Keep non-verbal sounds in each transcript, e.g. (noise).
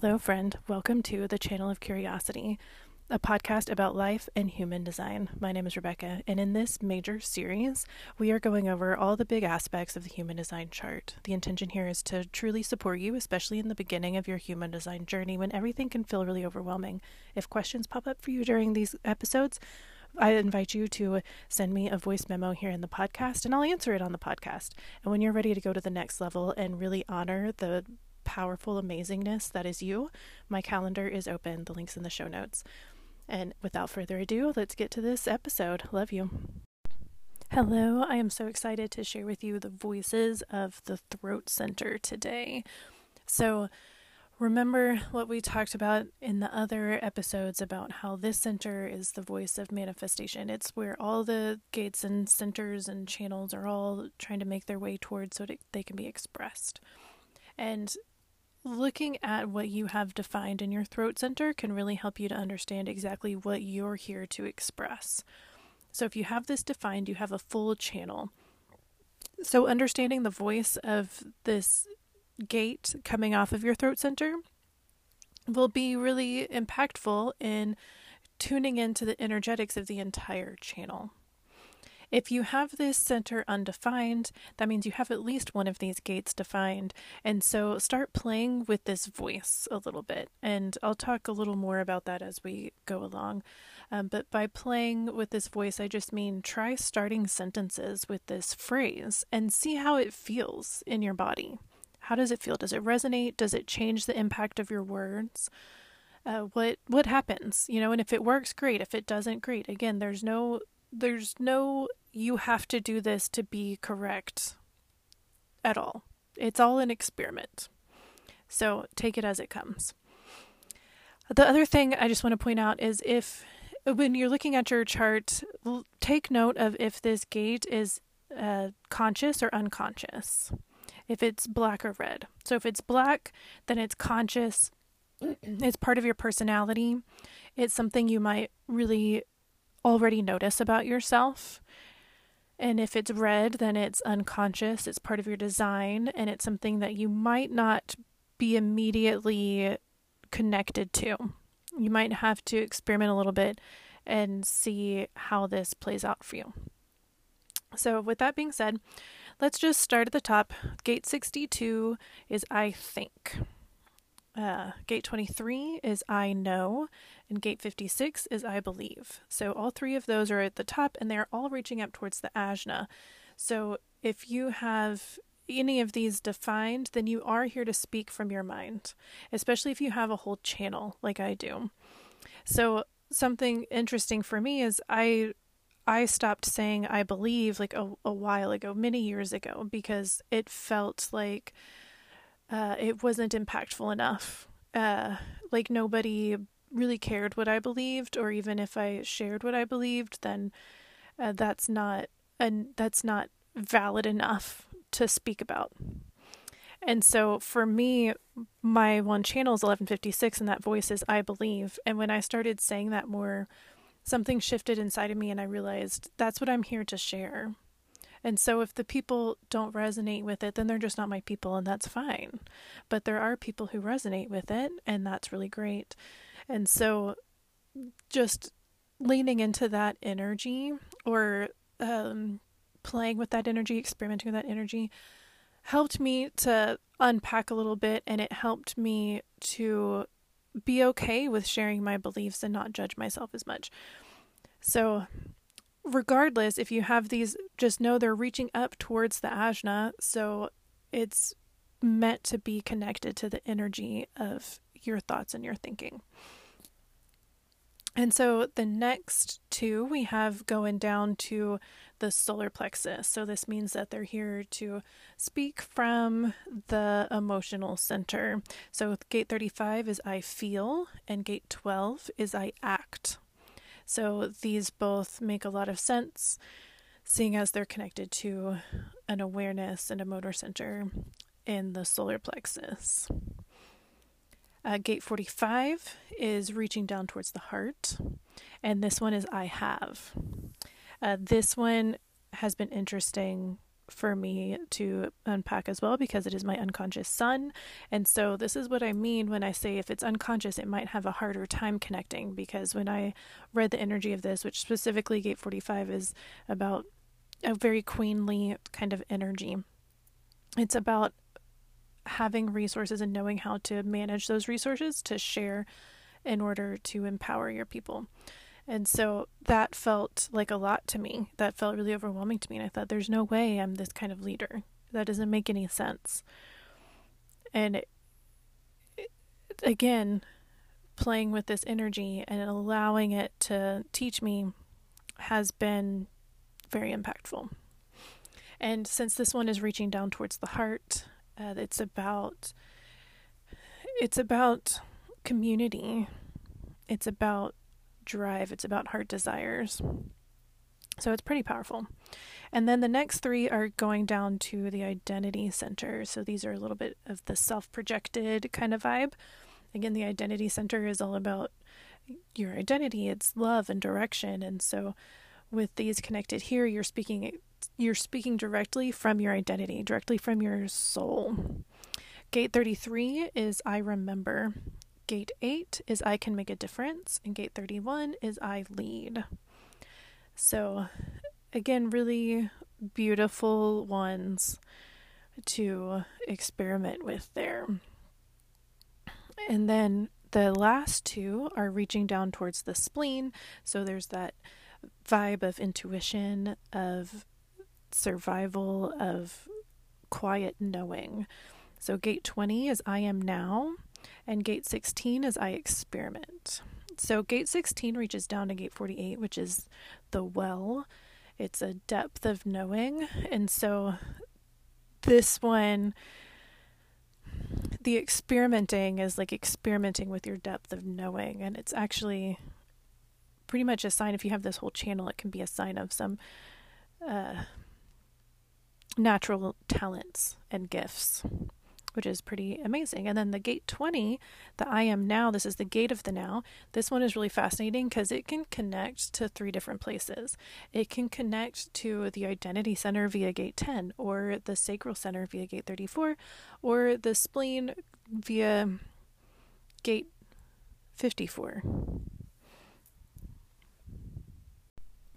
Hello, friend. Welcome to the Channel of Curiosity, a podcast about life and human design. My name is Rebeka, and in this major series, we are going over all the big aspects of the human design chart. The intention here is to truly support you, especially in the beginning of your human design journey when everything can feel really overwhelming. If questions pop up for you during these episodes, I invite you to send me a voice memo here in the podcast and I'll answer it on the podcast. And when you're ready to go to the next level and really honor the powerful amazingness that is you, my calendar is open. The link's in the show notes. And without further ado, let's get to this episode. Love you. Hello, I am so excited to share with you the voices of the throat center today. So, remember what we talked about in the other episodes about how this center is the voice of manifestation. It's where all the gates and centers and channels are all trying to make their way towards so that they can be expressed. And looking at what you have defined in your throat center can really help you to understand exactly what you're here to express. So, if you have this defined, you have a full channel. So, understanding the voice of this gate coming off of your throat center will be really impactful in tuning into the energetics of the entire channel. If you have this center undefined, that means you have at least one of these gates defined. And so start playing with this voice a little bit. And I'll talk a little more about that as we go along. Um, but by playing with this voice, I just mean try starting sentences with this phrase and see how it feels in your body. How does it feel? Does it resonate? Does it change the impact of your words? Uh, what what happens you know and if it works great if it doesn't great again there's no there's no you have to do this to be correct at all. It's all an experiment. So take it as it comes. The other thing I just want to point out is if when you're looking at your chart, take note of if this gate is uh, conscious or unconscious. If it's black or red. So if it's black, then it's conscious. It's part of your personality. It's something you might really already notice about yourself. And if it's red, then it's unconscious, it's part of your design, and it's something that you might not be immediately connected to. You might have to experiment a little bit and see how this plays out for you. So, with that being said, let's just start at the top. Gate 62 is I think. Uh, gate 23 is I know, and gate 56 is I believe. So all three of those are at the top, and they're all reaching up towards the ajna. So if you have any of these defined, then you are here to speak from your mind, especially if you have a whole channel like I do. So something interesting for me is I I stopped saying I believe like a, a while ago, many years ago, because it felt like uh, it wasn't impactful enough. Uh, like nobody really cared what I believed, or even if I shared what I believed, then uh, that's not and that's not valid enough to speak about. And so for me, my one channel is 1156, and that voice is I believe. And when I started saying that more, something shifted inside of me, and I realized that's what I'm here to share. And so if the people don't resonate with it, then they're just not my people, and that's fine. But there are people who resonate with it, and that's really great. And so just leaning into that energy or um, playing with that energy, experimenting with that energy, helped me to unpack a little bit, and it helped me to be okay with sharing my beliefs and not judge myself as much. So regardless, if you have these, just know they're reaching up towards the ajna. So it's meant to be connected to the energy of your thoughts and your thinking. And so the next two we have going down to the solar plexus. So this means that they're here to speak from the emotional center. So gate 35 is I feel, and gate 12 is I act. So these both make a lot of sense, seeing as they're connected to an awareness and a motor center in the solar plexus. Uh, gate 45 is reaching down towards the heart, and this one is I have. Uh, this one has been interesting for me to unpack as well because it is my unconscious sun. And so, this is what I mean when I say if it's unconscious, it might have a harder time connecting. Because when I read the energy of this, which specifically Gate 45 is about a very queenly kind of energy, it's about having resources and knowing how to manage those resources to share in order to empower your people. And so that felt like a lot to me. That felt really overwhelming to me. And I thought, there's no way I'm this kind of leader. That doesn't make any sense. And it, it, again, playing with this energy and allowing it to teach me has been very impactful. And since this one is reaching down towards the heart, uh, it's about it's about community. It's about drive. It's about heart desires. So it's pretty powerful. And then the next three are going down to the identity center. So these are a little bit of the self projected kind of vibe. Again, the identity center is all about your identity, it's love and direction. And so with these connected here, you're speaking you're speaking directly from your identity, directly from your soul. Gate 33 is I remember. Gate 8 is I can make a difference, and gate 31 is I lead. So, again, really beautiful ones to experiment with there. And then the last two are reaching down towards the spleen. So there's that vibe of intuition, of survival, of quiet knowing. So gate 20 is I am now and gate 16 is I experiment. So gate 16 reaches down to gate 48, which is the well. It's a depth of knowing. And so this one, the experimenting is like experimenting with your depth of knowing. And it's actually pretty much a sign, if you have this whole channel, it can be a sign of some uh, natural talents and gifts which is pretty amazing. And then the gate 20, the I am now, this is the gate of the now. This one is really fascinating because it can connect to three different places. It can connect to the identity center via gate 10, or the sacral center via gate 34, or the spleen via gate 54.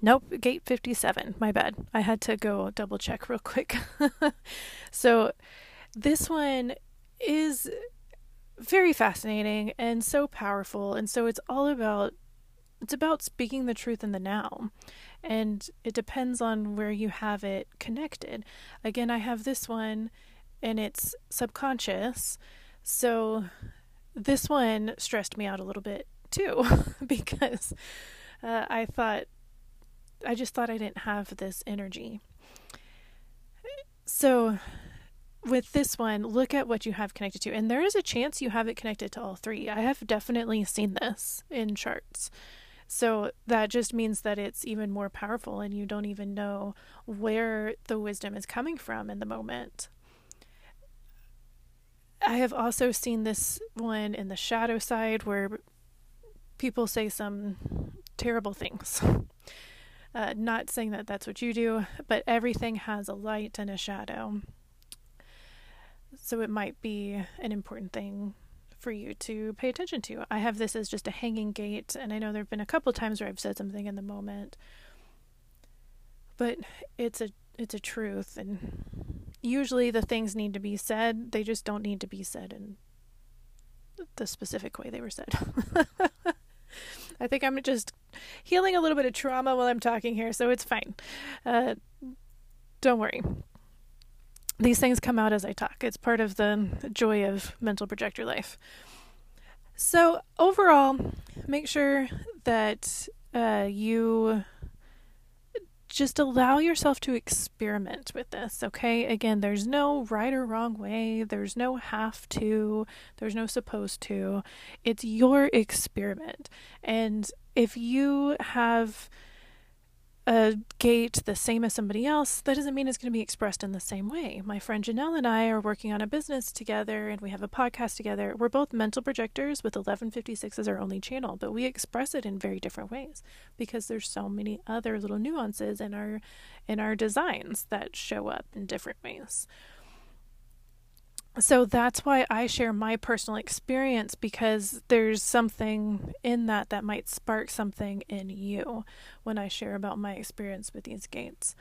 Nope, gate 57. My bad. I had to go double check real quick. (laughs) so, this one is very fascinating and so powerful and so it's all about it's about speaking the truth in the now and it depends on where you have it connected. Again i have this one and it's subconscious so this one stressed me out a little bit too (laughs) because uh, i thought i just thought i didn't have this energy. So with this one, look at what you have connected to. And there is a chance you have it connected to all three. I have definitely seen this in charts. So that just means that it's even more powerful and you don't even know where the wisdom is coming from in the moment. I have also seen this one in the shadow side where people say some terrible things. (laughs) Uh, not saying that that's what you do, but everything has a light and a shadow. So it might be an important thing for you to pay attention to. I have this as just a hanging gate, and I know there have been a couple times where I've said something in the moment, but it's a it's a truth, and usually the things need to be said. They just don't need to be said in the specific way they were said. (laughs) I think I'm just healing a little bit of trauma while I'm talking here, so it's fine. Uh, don't worry these things come out as I talk. It's part of the joy of mental projector life. So, overall, make sure that uh, you just allow yourself to experiment with this, okay? Again, there's no right or wrong way, there's no have to, there's no supposed to. It's your experiment. And if you have a gate the same as somebody else, that doesn't mean it's going to be expressed in the same way. My friend Janelle and I are working on a business together and we have a podcast together. We're both mental projectors with 1156 as our only channel, but we express it in very different ways because there's so many other little nuances in our in our designs that show up in different ways. So that's why I share my personal experience because there's something in that that might spark something in you when I share about my experience with these gates.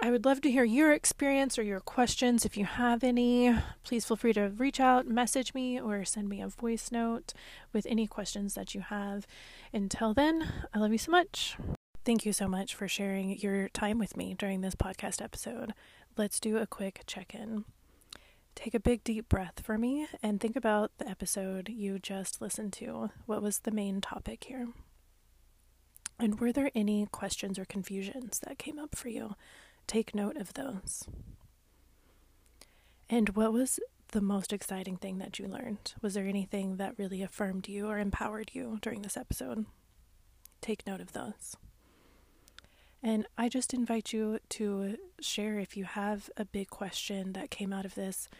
I would love to hear your experience or your questions. If you have any, please feel free to reach out, message me, or send me a voice note with any questions that you have. Until then, I love you so much. Thank you so much for sharing your time with me during this podcast episode. Let's do a quick check in. Take a big deep breath for me and think about the episode you just listened to. What was the main topic here? And were there any questions or confusions that came up for you? Take note of those. And what was the most exciting thing that you learned? Was there anything that really affirmed you or empowered you during this episode? Take note of those. And I just invite you to share if you have a big question that came out of this.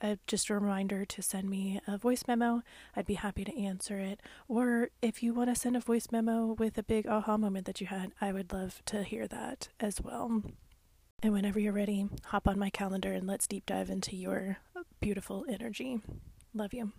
Uh, just a reminder to send me a voice memo. I'd be happy to answer it. Or if you want to send a voice memo with a big aha moment that you had, I would love to hear that as well. And whenever you're ready, hop on my calendar and let's deep dive into your beautiful energy. Love you.